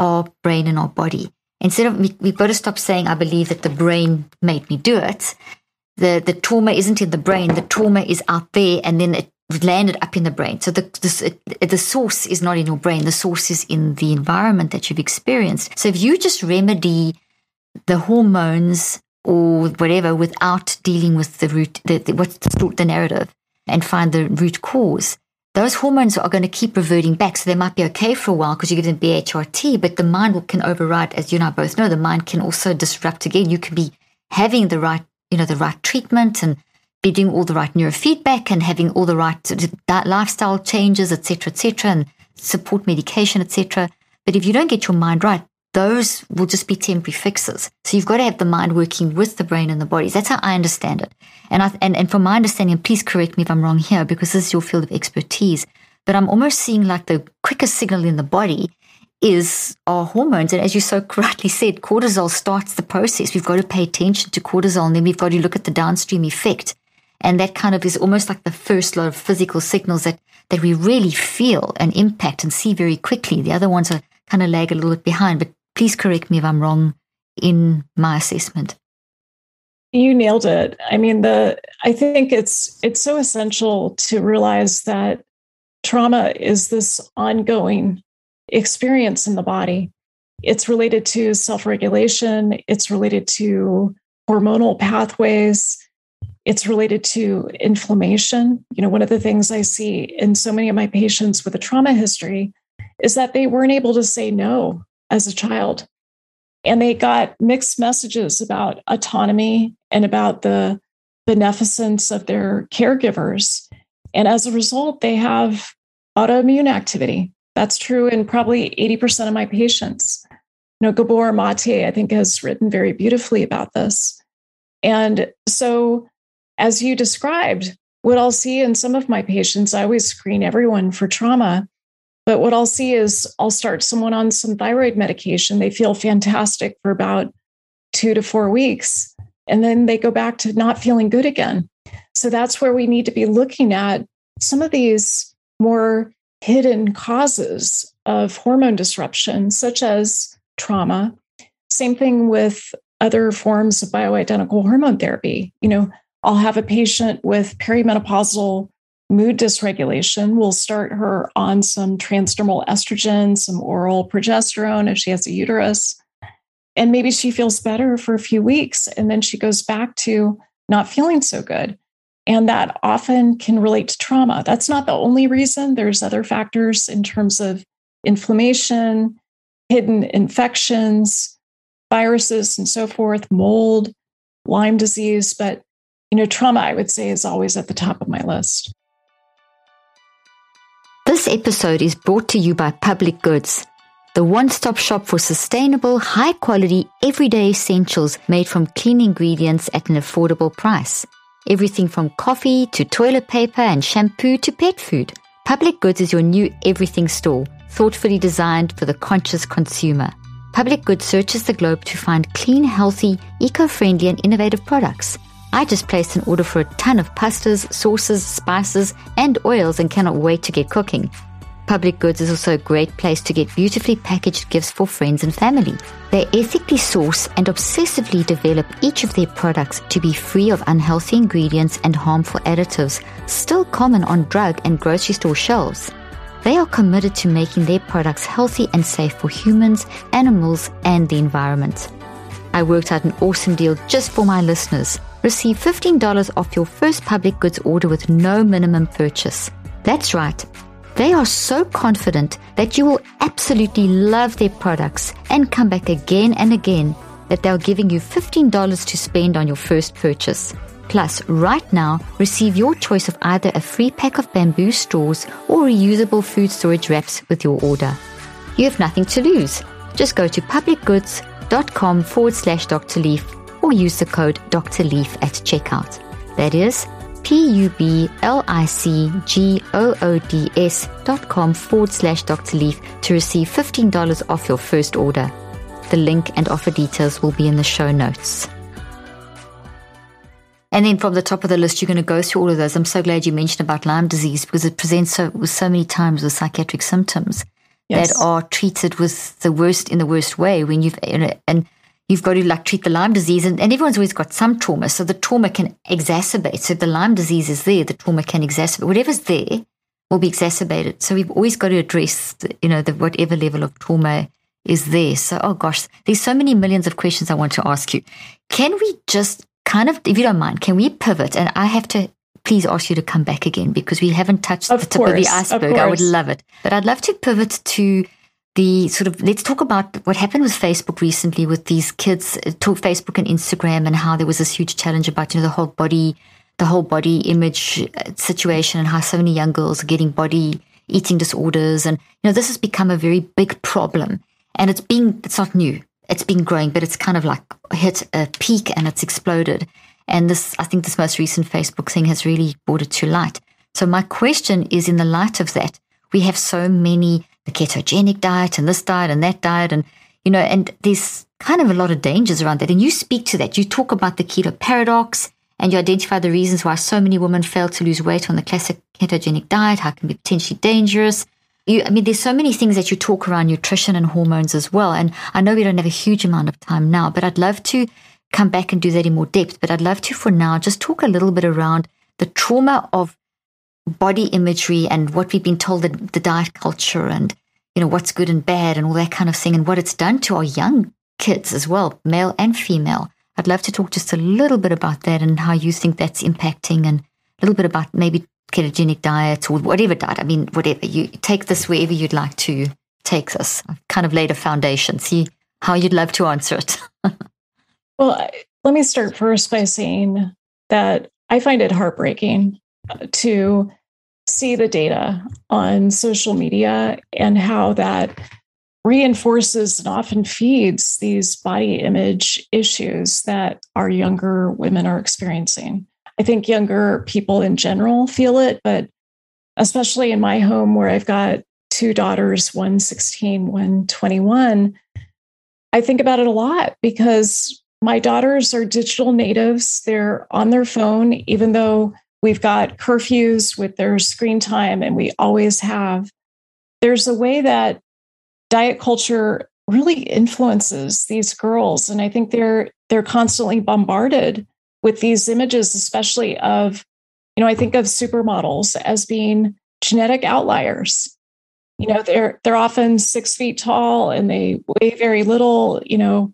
A: our brain and our body. Instead of we, we've got to stop saying I believe that the brain made me do it. The the trauma isn't in the brain. The trauma is out there, and then it landed up in the brain. So the, the, the source is not in your brain. The source is in the environment that you've experienced. So if you just remedy the hormones or whatever without dealing with the root, the, the, what's the, the narrative and find the root cause, those hormones are going to keep reverting back. So they might be okay for a while because you give them BHRT, but the mind can override, as you and I both know, the mind can also disrupt again. You could be having the right, you know, the right treatment and be doing all the right neurofeedback and having all the right lifestyle changes, etc., etc., and support medication, etc. But if you don't get your mind right, those will just be temporary fixes. So you've got to have the mind working with the brain and the bodies. That's how I understand it. And I, and, and from my understanding, please correct me if I'm wrong here because this is your field of expertise. But I'm almost seeing like the quickest signal in the body is our hormones. And as you so [LAUGHS] correctly said, cortisol starts the process. We've got to pay attention to cortisol and then we've got to look at the downstream effect. And that kind of is almost like the first lot of physical signals that, that we really feel and impact and see very quickly. The other ones are kind of lag a little bit behind, but please correct me if I'm wrong in my assessment.
B: You nailed it. I mean, the I think it's it's so essential to realize that trauma is this ongoing experience in the body. It's related to self-regulation, it's related to hormonal pathways, it's related to inflammation. You know, one of the things I see in so many of my patients with a trauma history is that they weren't able to say no as a child. And they got mixed messages about autonomy and about the beneficence of their caregivers. And as a result, they have autoimmune activity. That's true in probably 80% of my patients. You know, Gabor Mate, I think, has written very beautifully about this. And so as you described, what I'll see in some of my patients, I always screen everyone for trauma. But what I'll see is I'll start someone on some thyroid medication. They feel fantastic for about two to four weeks. And then they go back to not feeling good again. So that's where we need to be looking at some of these more hidden causes of hormone disruption, such as trauma. Same thing with other forms of bioidentical hormone therapy. You know, I'll have a patient with perimenopausal mood dysregulation. We'll start her on some transdermal estrogen, some oral progesterone if she has a uterus. And maybe she feels better for a few weeks and then she goes back to not feeling so good. And that often can relate to trauma. That's not the only reason. There's other factors in terms of inflammation, hidden infections, viruses, and so forth, mold, Lyme disease. But you know, trauma, I would say, is always at the top of my list.
A: This episode is brought to you by Public Goods, the one stop shop for sustainable, high quality, everyday essentials made from clean ingredients at an affordable price. Everything from coffee to toilet paper and shampoo to pet food. Public Goods is your new everything store, thoughtfully designed for the conscious consumer. Public Goods searches the globe to find clean, healthy, eco friendly, and innovative products. I just placed an order for a ton of pastas, sauces, spices, and oils and cannot wait to get cooking. Public Goods is also a great place to get beautifully packaged gifts for friends and family. They ethically source and obsessively develop each of their products to be free of unhealthy ingredients and harmful additives, still common on drug and grocery store shelves. They are committed to making their products healthy and safe for humans, animals, and the environment. I worked out an awesome deal just for my listeners. Receive $15 off your first public goods order with no minimum purchase. That's right. They are so confident that you will absolutely love their products and come back again and again that they're giving you $15 to spend on your first purchase. Plus, right now, receive your choice of either a free pack of bamboo straws or reusable food storage wraps with your order. You have nothing to lose. Just go to publicgoods.com forward slash Dr. Leaf or use the code Dr. Leaf at checkout. That is P-U-B-L-I-C-G-O-O-D-S dot com forward slash Dr. Leaf to receive $15 off your first order. The link and offer details will be in the show notes. And then from the top of the list, you're going to go through all of those. I'm so glad you mentioned about Lyme disease because it presents so, with so many times with psychiatric symptoms yes. that are treated with the worst in the worst way when you've, you know, and you've got to like treat the Lyme disease and, and everyone's always got some trauma. So the trauma can exacerbate. So if the Lyme disease is there, the trauma can exacerbate. Whatever's there will be exacerbated. So we've always got to address, the, you know, the whatever level of trauma is there. So, oh gosh, there's so many millions of questions I want to ask you. Can we just kind of, if you don't mind, can we pivot? And I have to please ask you to come back again because we haven't touched of the tip of the iceberg. Of I would love it. But I'd love to pivot to the sort of let's talk about what happened with Facebook recently with these kids uh, talk Facebook and Instagram and how there was this huge challenge about you know the whole body the whole body image uh, situation and how so many young girls are getting body eating disorders. And you know this has become a very big problem and it's being it's not new. It's been growing but it's kind of like hit a peak and it's exploded. And this I think this most recent Facebook thing has really brought it to light. So my question is in the light of that we have so many the ketogenic diet and this diet and that diet and you know and there's kind of a lot of dangers around that and you speak to that you talk about the keto paradox and you identify the reasons why so many women fail to lose weight on the classic ketogenic diet how it can be potentially dangerous you, I mean, there's so many things that you talk around nutrition and hormones as well. And I know we don't have a huge amount of time now, but I'd love to come back and do that in more depth. But I'd love to, for now, just talk a little bit around the trauma of body imagery and what we've been told that the diet culture and you know what's good and bad and all that kind of thing and what it's done to our young kids as well male and female. I'd love to talk just a little bit about that and how you think that's impacting and a little bit about maybe ketogenic diets or whatever diet i mean whatever. You take this wherever you'd like to take this. I've kind of laid a foundation. See how you'd love to answer it. [LAUGHS]
B: Well let me start first by saying that i find it heartbreaking uh, to see the data on social media and how that reinforces and often feeds these body image issues that our younger women are experiencing. I think younger people in general feel it, but especially in my home where I've got two daughters, one 16, one 21, I think about it a lot because my daughters are digital natives. They're on their phone, even though We've got curfews with their screen time, and we always have. There's a way that diet culture really influences these girls, and I think they're they're constantly bombarded with these images, especially of, you know, I think of supermodels as being genetic outliers. You know, they're they're often six feet tall and they weigh very little. You know,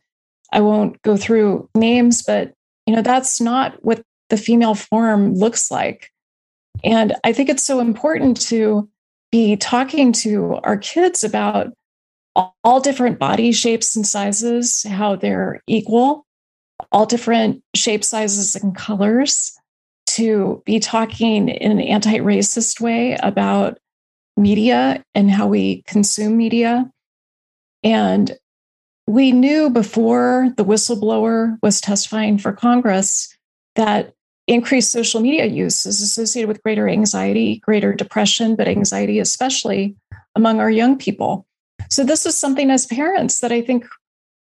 B: I won't go through names, but you know that's not what the female form looks like. And I think it's so important to be talking to our kids about all different body shapes and sizes, how they're equal, all different shape sizes and colors, to be talking in an anti racist way about media and how we consume media. And we knew before the whistleblower was testifying for Congress that increased social media use is associated with greater anxiety, greater depression, but anxiety especially among our young people. So, this is something as parents that I think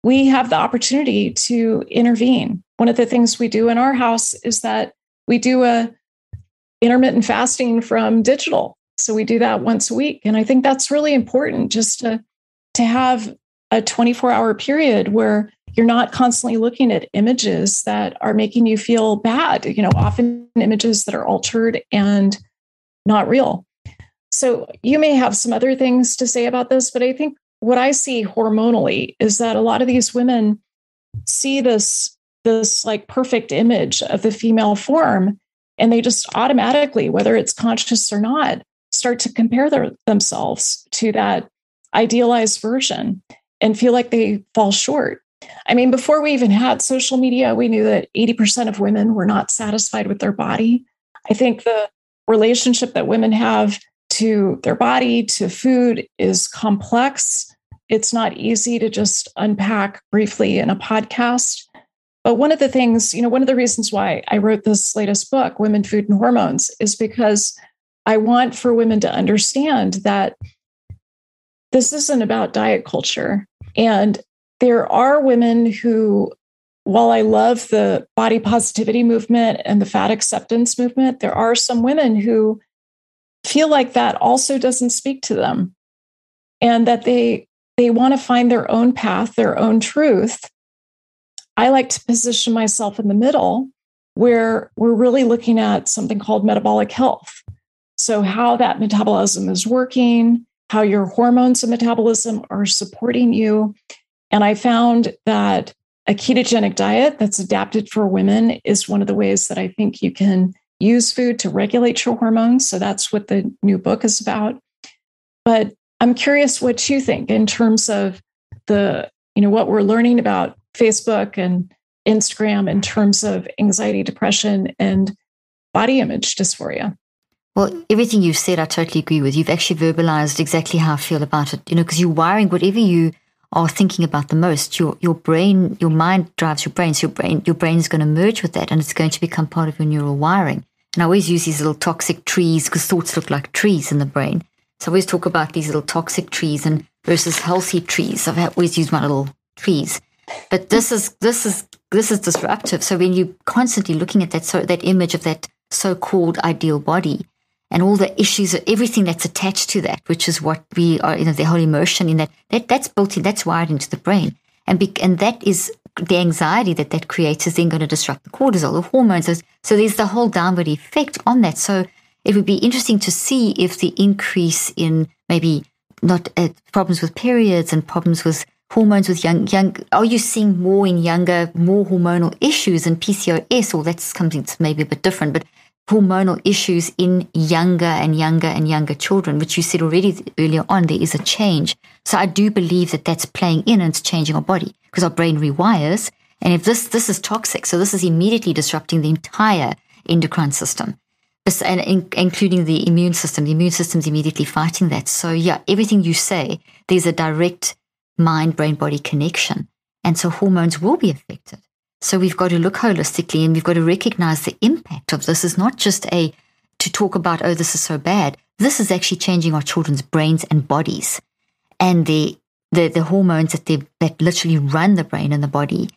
B: we have the opportunity to intervene. One of the things we do in our house is that we do a intermittent fasting from digital. So we do that once a week. And I think that's really important just to, to have a 24 hour period where you're not constantly looking at images that are making you feel bad, you know, often images that are altered and not real. So you may have some other things to say about this, but I think what I see hormonally is that a lot of these women see this this like perfect image of the female form and they just automatically whether it's conscious or not start to compare their, themselves to that idealized version and feel like they fall short. I mean, before we even had social media, we knew that 80% of women were not satisfied with their body. I think the relationship that women have to their body, to food, is complex. It's not easy to just unpack briefly in a podcast. But one of the things, you know, one of the reasons why I wrote this latest book, Women, Food, and Hormones, is because I want for women to understand that this isn't about diet culture. And there are women who, while I love the body positivity movement and the fat acceptance movement, there are some women who feel like that also doesn't speak to them and that they they want to find their own path, their own truth. I like to position myself in the middle where we're really looking at something called metabolic health. So, how that metabolism is working, how your hormones and metabolism are supporting you. And I found that a ketogenic diet that's adapted for women is one of the ways that I think you can use food to regulate your hormones. So that's what the new book is about. But I'm curious what you think in terms of the, you know, what we're learning about Facebook and Instagram in terms of anxiety, depression, and body image dysphoria.
A: Well, everything you've said, I totally agree with. You've actually verbalized exactly how I feel about it, you know, because you're wiring whatever you are thinking about the most. Your your brain, your mind drives your brain. So your brain, your brain is going to merge with that and it's going to become part of your neural wiring. And I always use these little toxic trees because thoughts look like trees in the brain. So I always talk about these little toxic trees and versus healthy trees. I've always used my little trees. But this is this is this is disruptive. So when you're constantly looking at that so that image of that so-called ideal body and all the issues, everything that's attached to that, which is what we are, you know, the whole emotion in that, that that's built in, that's wired into the brain. And, be, and that is the anxiety that that creates is then going to disrupt the cortisol, the hormones. So there's the whole downward effect on that. So it would be interesting to see if the increase in maybe not uh, problems with periods and problems with hormones with young young are you seeing more in younger more hormonal issues and PCOS or that's something that's maybe a bit different but hormonal issues in younger and younger and younger children which you said already earlier on there is a change so I do believe that that's playing in and it's changing our body because our brain rewires and if this this is toxic so this is immediately disrupting the entire endocrine system and in, including the immune system. The immune system's immediately fighting that. So yeah, everything you say, there's a direct mind, brain, body connection. And so hormones will be affected. So we've got to look holistically and we've got to recognize the impact of this is not just a to talk about, oh, this is so bad. This is actually changing our children's brains and bodies and the the, the hormones that they that literally run the brain and the body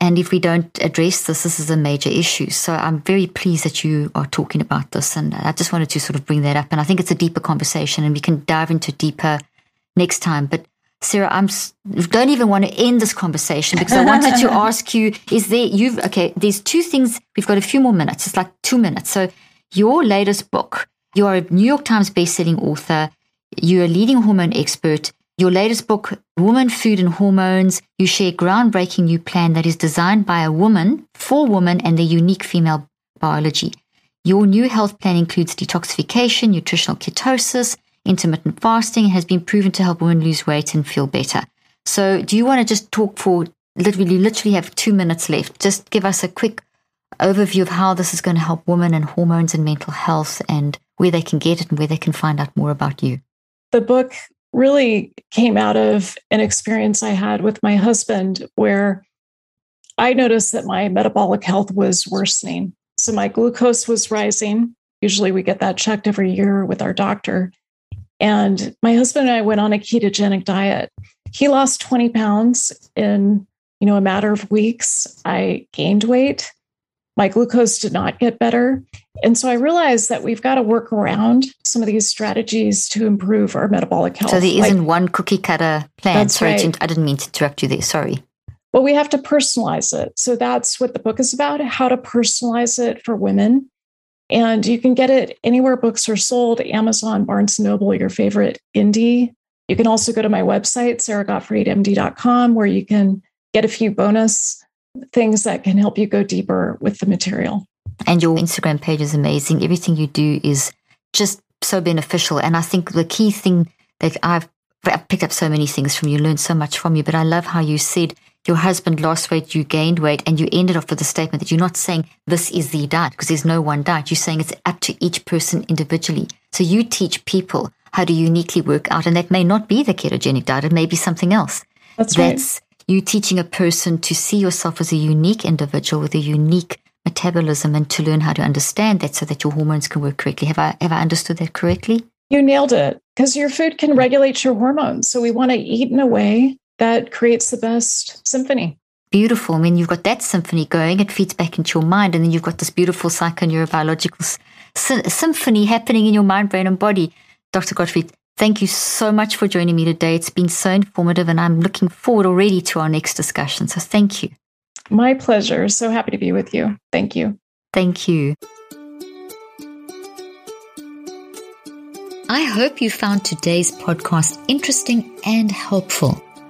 A: and if we don't address this, this is a major issue. So I'm very pleased that you are talking about this. And I just wanted to sort of bring that up. And I think it's a deeper conversation and we can dive into deeper next time. But Sara, I'm don't even want to end this conversation because I wanted to [LAUGHS] ask you: Is there you've okay? There's two things. We've got a few more minutes. It's like two minutes. So your latest book. You are a New York Times best-selling author. You're a leading hormone expert. Your latest book, Woman, Food and Hormones, you share groundbreaking new plan that is designed by a woman for women and their unique female biology. Your new health plan includes detoxification, nutritional ketosis, intermittent fasting, has been proven to help women lose weight and feel better. So, do you want to just talk for literally, literally have two minutes left? Just give us a quick overview of how this is going to help women and hormones and mental health and where they can get it and where they can find out more about you.
B: The book really came out of an experience I had with my husband where I noticed that my metabolic health was worsening. So my glucose was rising. Usually we get that checked every year with our doctor. And my husband and I went on a ketogenic diet. He lost 20 pounds in, you know, a matter of weeks. I gained weight. My glucose did not get better. And so I realized that we've got to work around some of these strategies to improve our metabolic health.
A: So there isn't like, one cookie cutter plan.
B: That's
A: Sorry,
B: right.
A: I didn't mean to interrupt you there. Sorry.
B: Well, we have to personalize it. So that's what the book is about how to personalize it for women. And you can get it anywhere books are sold Amazon, Barnes Noble, your favorite indie. You can also go to my website, saragottfriedmd.com, where you can get a few bonus things that can help you go deeper with the material.
A: And your Instagram page is amazing. Everything you do is just so beneficial. And I think the key thing that I've, I've picked up so many things from you, learned so much from you, but I love how you said your husband lost weight, you gained weight, and you ended off with the statement that you're not saying this is the diet because there's no one diet. You're saying it's up to each person individually. So you teach people how to uniquely work out, and that may not be the ketogenic diet, it may be something else.
B: That's,
A: That's
B: right
A: you teaching a person to see yourself as a unique individual with a unique metabolism and to learn how to understand that so that your hormones can work correctly. Have I have I understood that correctly?
B: You nailed it because your food can regulate your hormones. So we want to eat in a way that creates the best symphony.
A: Beautiful. I mean, you've got that symphony going, it feeds back into your mind, and then you've got this beautiful psychoneurobiological symphony happening in your mind, brain, and body. Dr. Gottfried, thank you so much for joining me today. It's been so informative, and I'm looking forward already to our next discussion. So thank you.
B: My pleasure. So happy to be with you. Thank you.
A: Thank you. I hope you found today's podcast interesting and helpful.